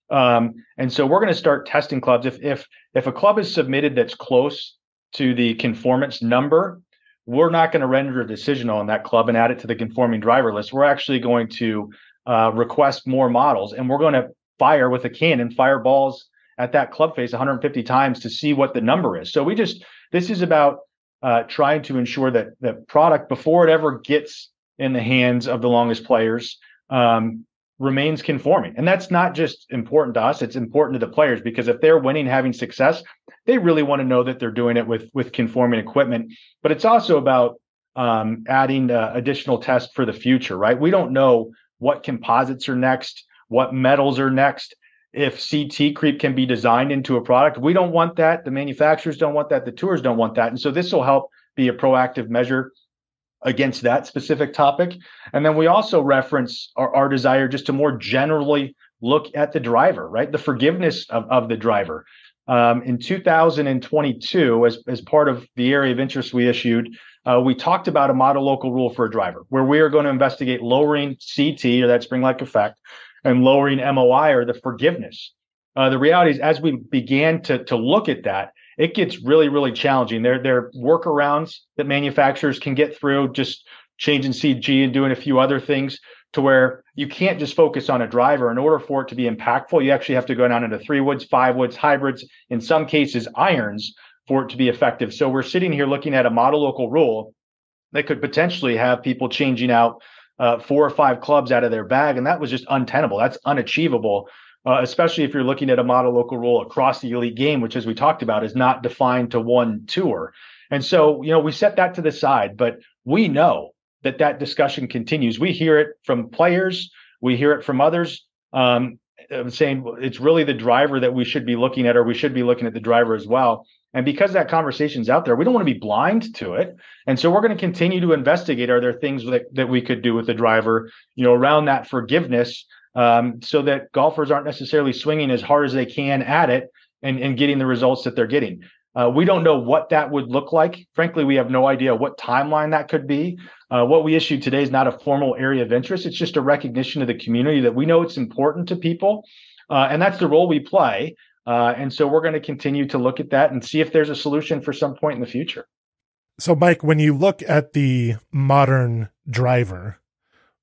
Um, and so we're going to start testing clubs. If if if a club is submitted that's close to the conformance number, we're not going to render a decision on that club and add it to the conforming driver list. We're actually going to uh, request more models, and we're going to fire with a cannon, fire balls at that club face 150 times to see what the number is. So we just this is about uh, trying to ensure that that product before it ever gets in the hands of the longest players um, remains conforming. And that's not just important to us, it's important to the players because if they're winning, having success, they really want to know that they're doing it with with conforming equipment. But it's also about um, adding uh, additional tests for the future, right? We don't know what composites are next, what metals are next. If CT creep can be designed into a product, we don't want that. The manufacturers don't want that. The tours don't want that. And so this will help be a proactive measure against that specific topic. And then we also reference our, our, desire just to more generally look at the driver, right? The forgiveness of, of the driver. Um, in 2022, as, as part of the area of interest we issued, uh, we talked about a model local rule for a driver where we are going to investigate lowering CT or that spring like effect and lowering MOI or the forgiveness. Uh, the reality is, as we began to, to look at that, it gets really, really challenging. There, there are workarounds that manufacturers can get through, just changing CG and doing a few other things to where you can't just focus on a driver. In order for it to be impactful, you actually have to go down into three woods, five woods, hybrids, in some cases, irons for it to be effective. So we're sitting here looking at a model local rule that could potentially have people changing out uh, four or five clubs out of their bag. And that was just untenable. That's unachievable uh, especially if you're looking at a model local rule across the elite game, which, as we talked about, is not defined to one tour. And so, you know, we set that to the side, but we know that that discussion continues. We hear it from players, we hear it from others. Um, saying it's really the driver that we should be looking at, or we should be looking at the driver as well. And because that conversation's out there, we don't want to be blind to it. And so we're going to continue to investigate are there things that, that we could do with the driver, you know, around that forgiveness um, so that golfers aren't necessarily swinging as hard as they can at it and, and getting the results that they're getting. Uh, we don't know what that would look like. Frankly, we have no idea what timeline that could be. Uh, what we issued today is not a formal area of interest. It's just a recognition of the community that we know it's important to people. Uh, and that's the role we play. Uh, and so we're going to continue to look at that and see if there's a solution for some point in the future. So, Mike, when you look at the modern driver,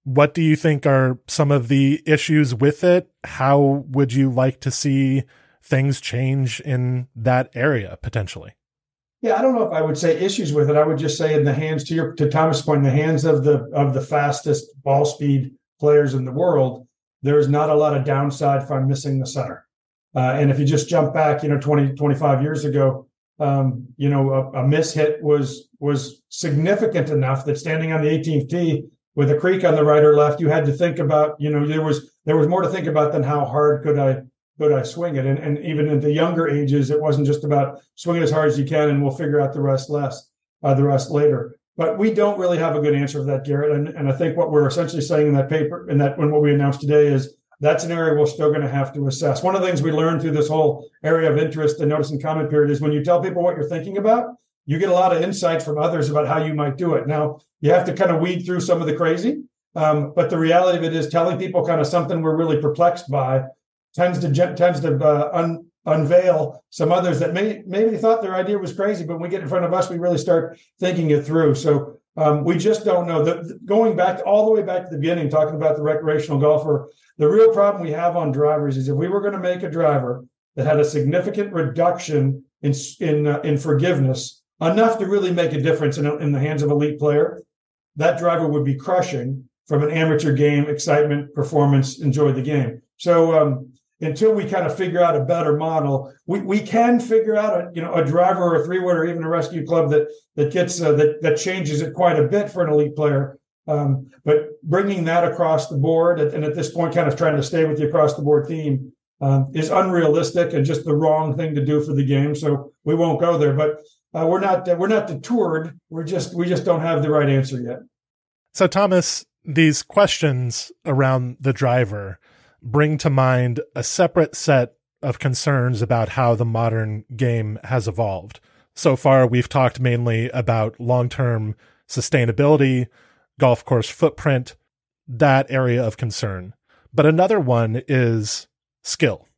what do you think are some of the issues with it? How would you like to see things change in that area potentially? Yeah, I don't know if I would say issues with it. I would just say in the hands to your to Thomas' point, in the hands of the of the fastest ball speed players in the world, there is not a lot of downside if I'm missing the center. Uh, and if you just jump back, you know, 20, 25 years ago, um, you know, a, a miss hit was was significant enough that standing on the 18th tee with a creek on the right or left, you had to think about, you know, there was there was more to think about than how hard could I could I swing it. And and even in the younger ages, it wasn't just about swing as hard as you can and we'll figure out the rest less, uh, the rest later. But we don't really have a good answer for that, Garrett. And, and I think what we're essentially saying in that paper, and that when what we announced today is that's an area we're still going to have to assess. One of the things we learned through this whole area of interest and notice and comment period is when you tell people what you're thinking about, you get a lot of insights from others about how you might do it. Now, you have to kind of weed through some of the crazy, um, but the reality of it is telling people kind of something we're really perplexed by tends to tends to uh, un, unveil some others that may maybe thought their idea was crazy, but when we get in front of us, we really start thinking it through. So um, we just don't know. The, going back all the way back to the beginning, talking about the recreational golfer, the real problem we have on drivers is if we were going to make a driver that had a significant reduction in in uh, in forgiveness, enough to really make a difference in, in the hands of elite player, that driver would be crushing from an amateur game, excitement, performance, enjoy the game. So um, until we kind of figure out a better model, we, we can figure out a you know a driver or a three wood or even a rescue club that that gets uh, that that changes it quite a bit for an elite player. Um, but bringing that across the board, and at this point, kind of trying to stay with the across the board theme um, is unrealistic and just the wrong thing to do for the game. So we won't go there. But uh, we're not we're not detoured. We're just we just don't have the right answer yet. So Thomas, these questions around the driver bring to mind a separate set of concerns about how the modern game has evolved. So far, we've talked mainly about long term sustainability, golf course footprint, that area of concern. But another one is skill.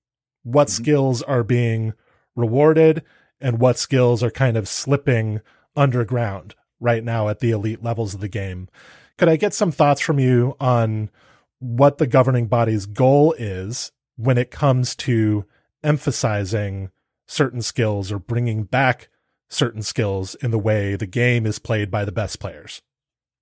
What mm-hmm. skills are being rewarded and what skills are kind of slipping underground right now at the elite levels of the game. Could I get some thoughts from you on what the governing body's goal is when it comes to emphasizing certain skills or bringing back certain skills in the way the game is played by the best players.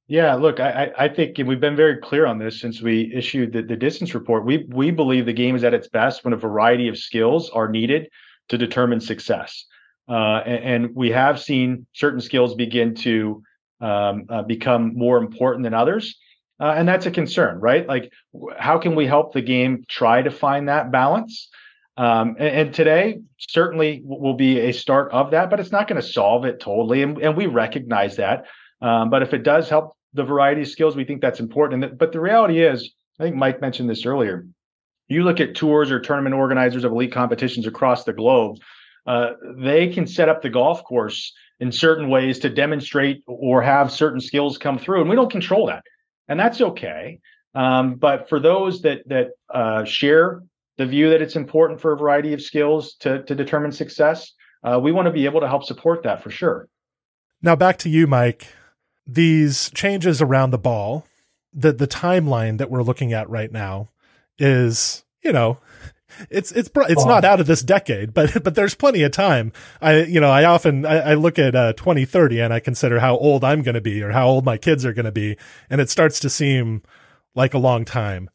Yeah, look, I, I think we've been very clear on this since we issued the, the distance report. We we believe the game is at its best when a variety of skills are needed to determine success, uh, and, and, we have seen certain skills begin to um, uh, become more important than others. Uh, and that's a concern, right? Like, how can we help the game try to find that balance? Um, and, and, today certainly will be a start of that, but it's not going to solve it totally. And, and we recognize that. Um, but if it does help the variety of skills, we think that's important. But the reality is, I think Mike mentioned this earlier. You look at tours or tournament organizers of elite competitions across the globe, uh, they can set up the golf course in certain ways to demonstrate or have certain skills come through. And we don't control that and that's okay. Um, but for those that that uh, share the view that it's important for a variety of skills to to determine success, uh, we want to be able to help support that for sure. Now back to you, Mike. These changes around the ball, the the timeline that we're looking at right now is, you know, it's it's it's not out of this decade, but but there's plenty of time. I you know I often I, I look at uh, 2030 and I consider how old I'm going to be or how old my kids are going to be, and it starts to seem like a long time.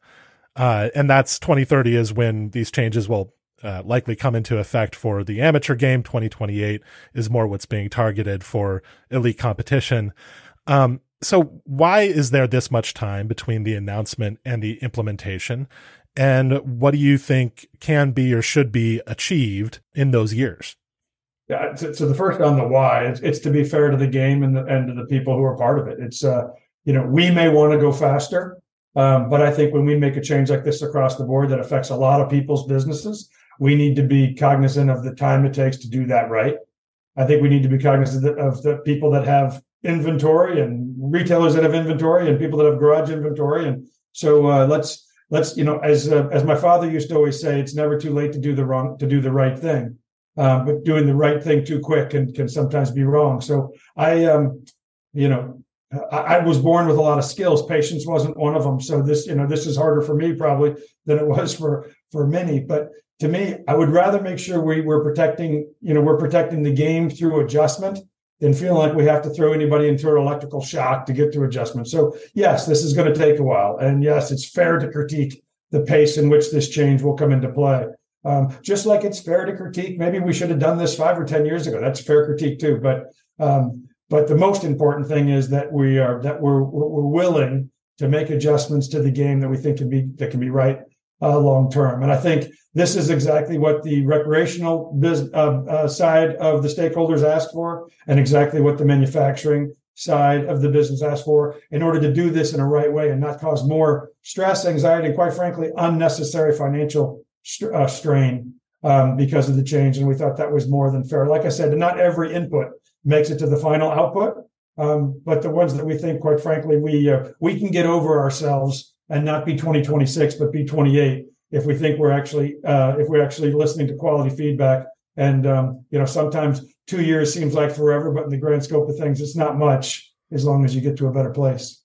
Uh, and that's 2030 is when these changes will uh, likely come into effect for the amateur game. 2028 is more what's being targeted for elite competition. Um, so why is there this much time between the announcement and the implementation? And what do you think can be or should be achieved in those years? Yeah, so, the first on the why, it's, it's, to be fair to the game and the, and to the people who are part of it. It's uh, you know, we may want to go faster, um, but I think when we make a change like this across the board that affects a lot of people's businesses, we need to be cognizant of the time it takes to do that right. I think we need to be cognizant of the people that have inventory and retailers that have inventory and people that have garage inventory. And so uh, let's let's you know as uh, as my father used to always say it's never too late to do the wrong to do the right thing. Um, but doing the right thing too quick can can sometimes be wrong. So i um you know I, I was born with a lot of skills. Patience wasn't one of them. So this you know this is harder for me probably than it was for for many. But to me i would rather make sure we, we're protecting you know we're protecting the game through adjustment than feeling like we have to throw anybody into an electrical shock to get to adjustment. So, yes, this is going to take a while. And yes, it's fair to critique the pace in which this change will come into play. Um, just like it's fair to critique, maybe we should have done this five or 10 years ago. That's fair critique too. But, um, but the most important thing is that we are, that we're, we're willing to make adjustments to the game that we think can be, that can be right uh, long term. And I think this is exactly what the recreational biz, uh, uh, side of the stakeholders asked for, and exactly what the manufacturing side of the business asked for in order to do this in a right way and not cause more stress, anxiety, and quite frankly, unnecessary financial uh, strain um, because of the change. And we thought that was more than fair. Like I said, not every input makes it to the final output, um, but the ones that we think, quite frankly, we uh, we can get over ourselves and not be 2026, but be 28 if we think we're actually uh, if we're actually listening to quality feedback. And um, you know, sometimes two years seems like forever, but in the grand scope of things, it's not much as long as you get to a better place.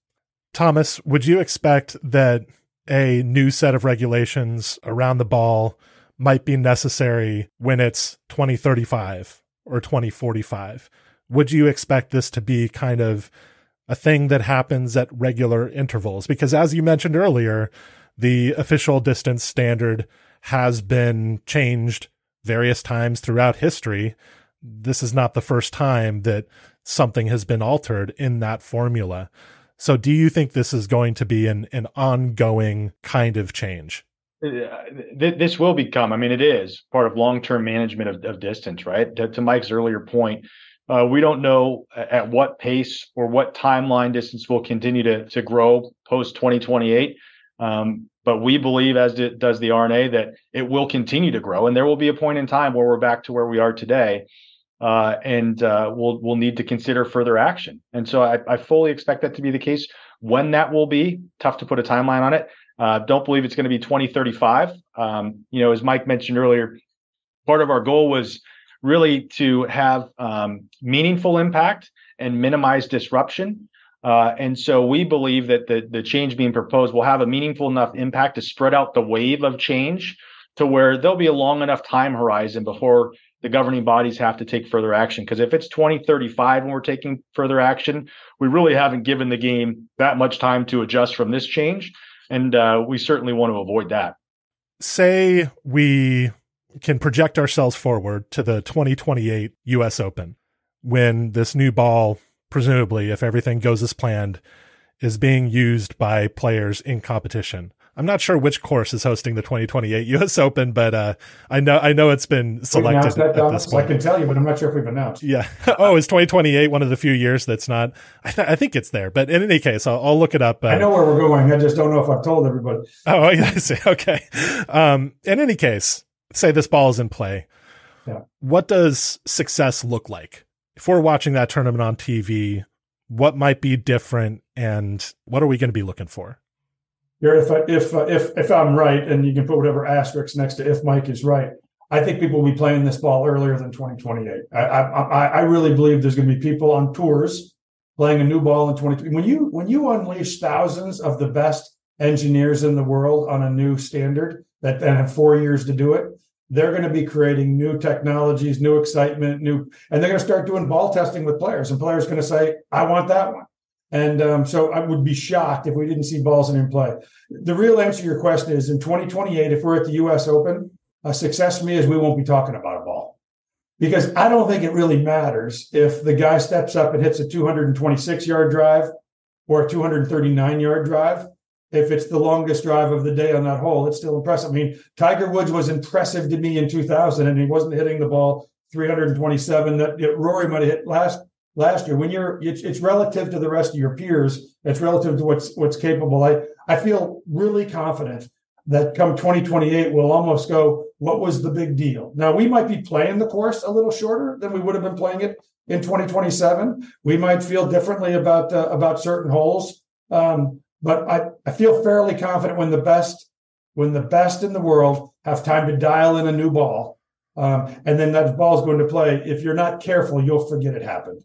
Thomas, would you expect that a new set of regulations around the ball might be necessary when it's 2035 or 2045? Would you expect this to be kind of a thing that happens at regular intervals? Because as you mentioned earlier, the official distance standard has been changed various times throughout history. This is not the first time that something has been altered in that formula. So, do you think this is going to be an, an ongoing kind of change? Uh, this will become, I mean, it is part of long term management of, of, distance, right? To, to Mike's earlier point, uh, we don't know at what pace or what timeline distance will continue to, to grow post 2028. Um, but we believe, as does the R&A, that it will continue to grow, and there will be a point in time where we're back to where we are today, uh, and uh, we'll we'll need to consider further action. And so I, I, fully expect that to be the case. When that will be, tough to put a timeline on it. Uh, don't believe it's going to be 2035. Um, you know, as Mike mentioned earlier, part of our goal was really to have um, meaningful impact and minimize disruption. Uh, and so we believe that the, the change being proposed will have a meaningful enough impact to spread out the wave of change to where there'll be a long enough time horizon before the governing bodies have to take further action. Because if it's 2035 and we're taking further action, we really haven't given the game that much time to adjust from this change. And uh, we certainly want to avoid that. Say we can project ourselves forward to the 2028 US Open when this new ball presumably, if everything goes as planned, is being used by players in competition. I'm not sure which course is hosting the 2028 U.S. Open, but uh, I know I know it's been selected at this point. I can tell you, but I'm not sure if we've announced. Yeah. oh, is 2028 one of the few years that's not? I, th- I think it's there, but in any case, I'll, I'll look it up. Uh, I know where we're going. I just don't know if I've told everybody. Oh, I see. Okay. Um, in any case, say this ball is in play. Yeah. What does success look like? if we're watching that tournament on TV, what might be different and what are we going to be looking for? if I, if uh, if if I'm right, and you can put whatever asterisk next to if Mike is right, I think people will be playing this ball earlier than 2028. I I, I really believe there's going to be people on tours playing a new ball in 20. When you when you unleash thousands of the best engineers in the world on a new standard that then have four years to do it, they're going to be creating new technologies, new excitement, new, and they're going to start doing ball testing with players. And players going to say, "I want that one." And um, so I would be shocked if we didn't see balls in play. The real answer to your question is in 2028, if we're at the U.S. Open, a success for me is we won't be talking about a ball because I don't think it really matters if the guy steps up and hits a 226 yard drive or a 239 yard drive if it's the longest drive of the day on that hole, it's still impressive. I mean, Tiger Woods was impressive to me in 2000, and he wasn't hitting the ball 327 that Rory might have hit last last year. When you're, it's, it's relative to the rest of your peers. It's relative to what's what's capable. I I feel really confident that come 2028 we'll almost go. What was the big deal? Now we might be playing the course a little shorter than we would have been playing it in 2027. We might feel differently about uh, about certain holes. Um, but I, I feel fairly confident when the best when the best in the world have time to dial in a new ball, um, and then that ball is going to play. If you're not careful, you'll forget it happened.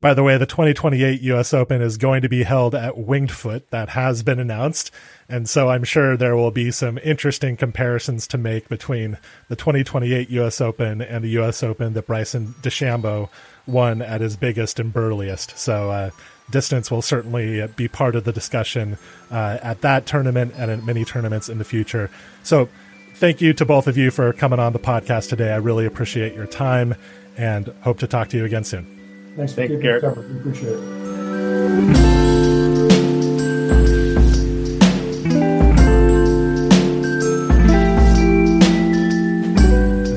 By the way, the 2028 US Open is going to be held at Winged Foot. That has been announced. And so I'm sure there will be some interesting comparisons to make between the 2028 US Open and the US Open that Bryson DeChambeau won at his biggest and burliest. So uh, distance will certainly be part of the discussion uh, at that tournament and at many tournaments in the future. So, thank you to both of you for coming on the podcast today. I really appreciate your time and hope to talk to you again soon. Thanks for Thank you, Garrett. We appreciate it.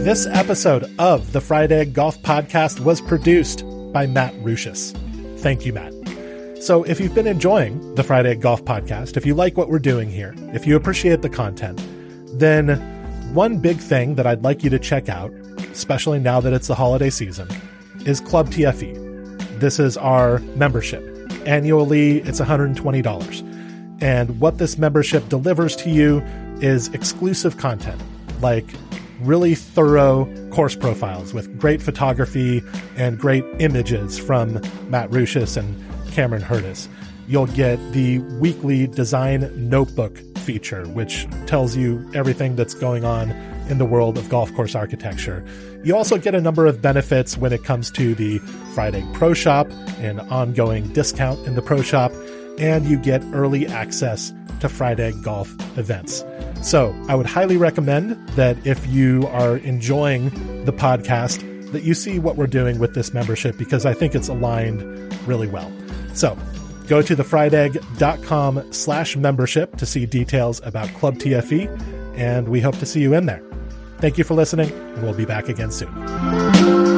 This episode of the Fried Egg Golf Podcast was produced by Matt Ruchis. Thank you, Matt. So if you've been enjoying the Fried Egg Golf Podcast, if you like what we're doing here, if you appreciate the content, then one big thing that I'd like you to check out, especially now that it's the holiday season, is Club TFE. This is our membership. Annually, it's $120. And what this membership delivers to you is exclusive content like really thorough course profiles with great photography and great images from Matt Ruchis and Cameron Hurdus. You'll get the weekly design notebook feature, which tells you everything that's going on in the world of golf course architecture. You also get a number of benefits when it comes to the Fried Egg Pro Shop, an ongoing discount in the Pro Shop, and you get early access to Fried Egg golf events. So I would highly recommend that if you are enjoying the podcast, that you see what we're doing with this membership because I think it's aligned really well. So go to thefriedegg.com slash membership to see details about Club TFE, and we hope to see you in there. Thank you for listening, and we'll be back again soon.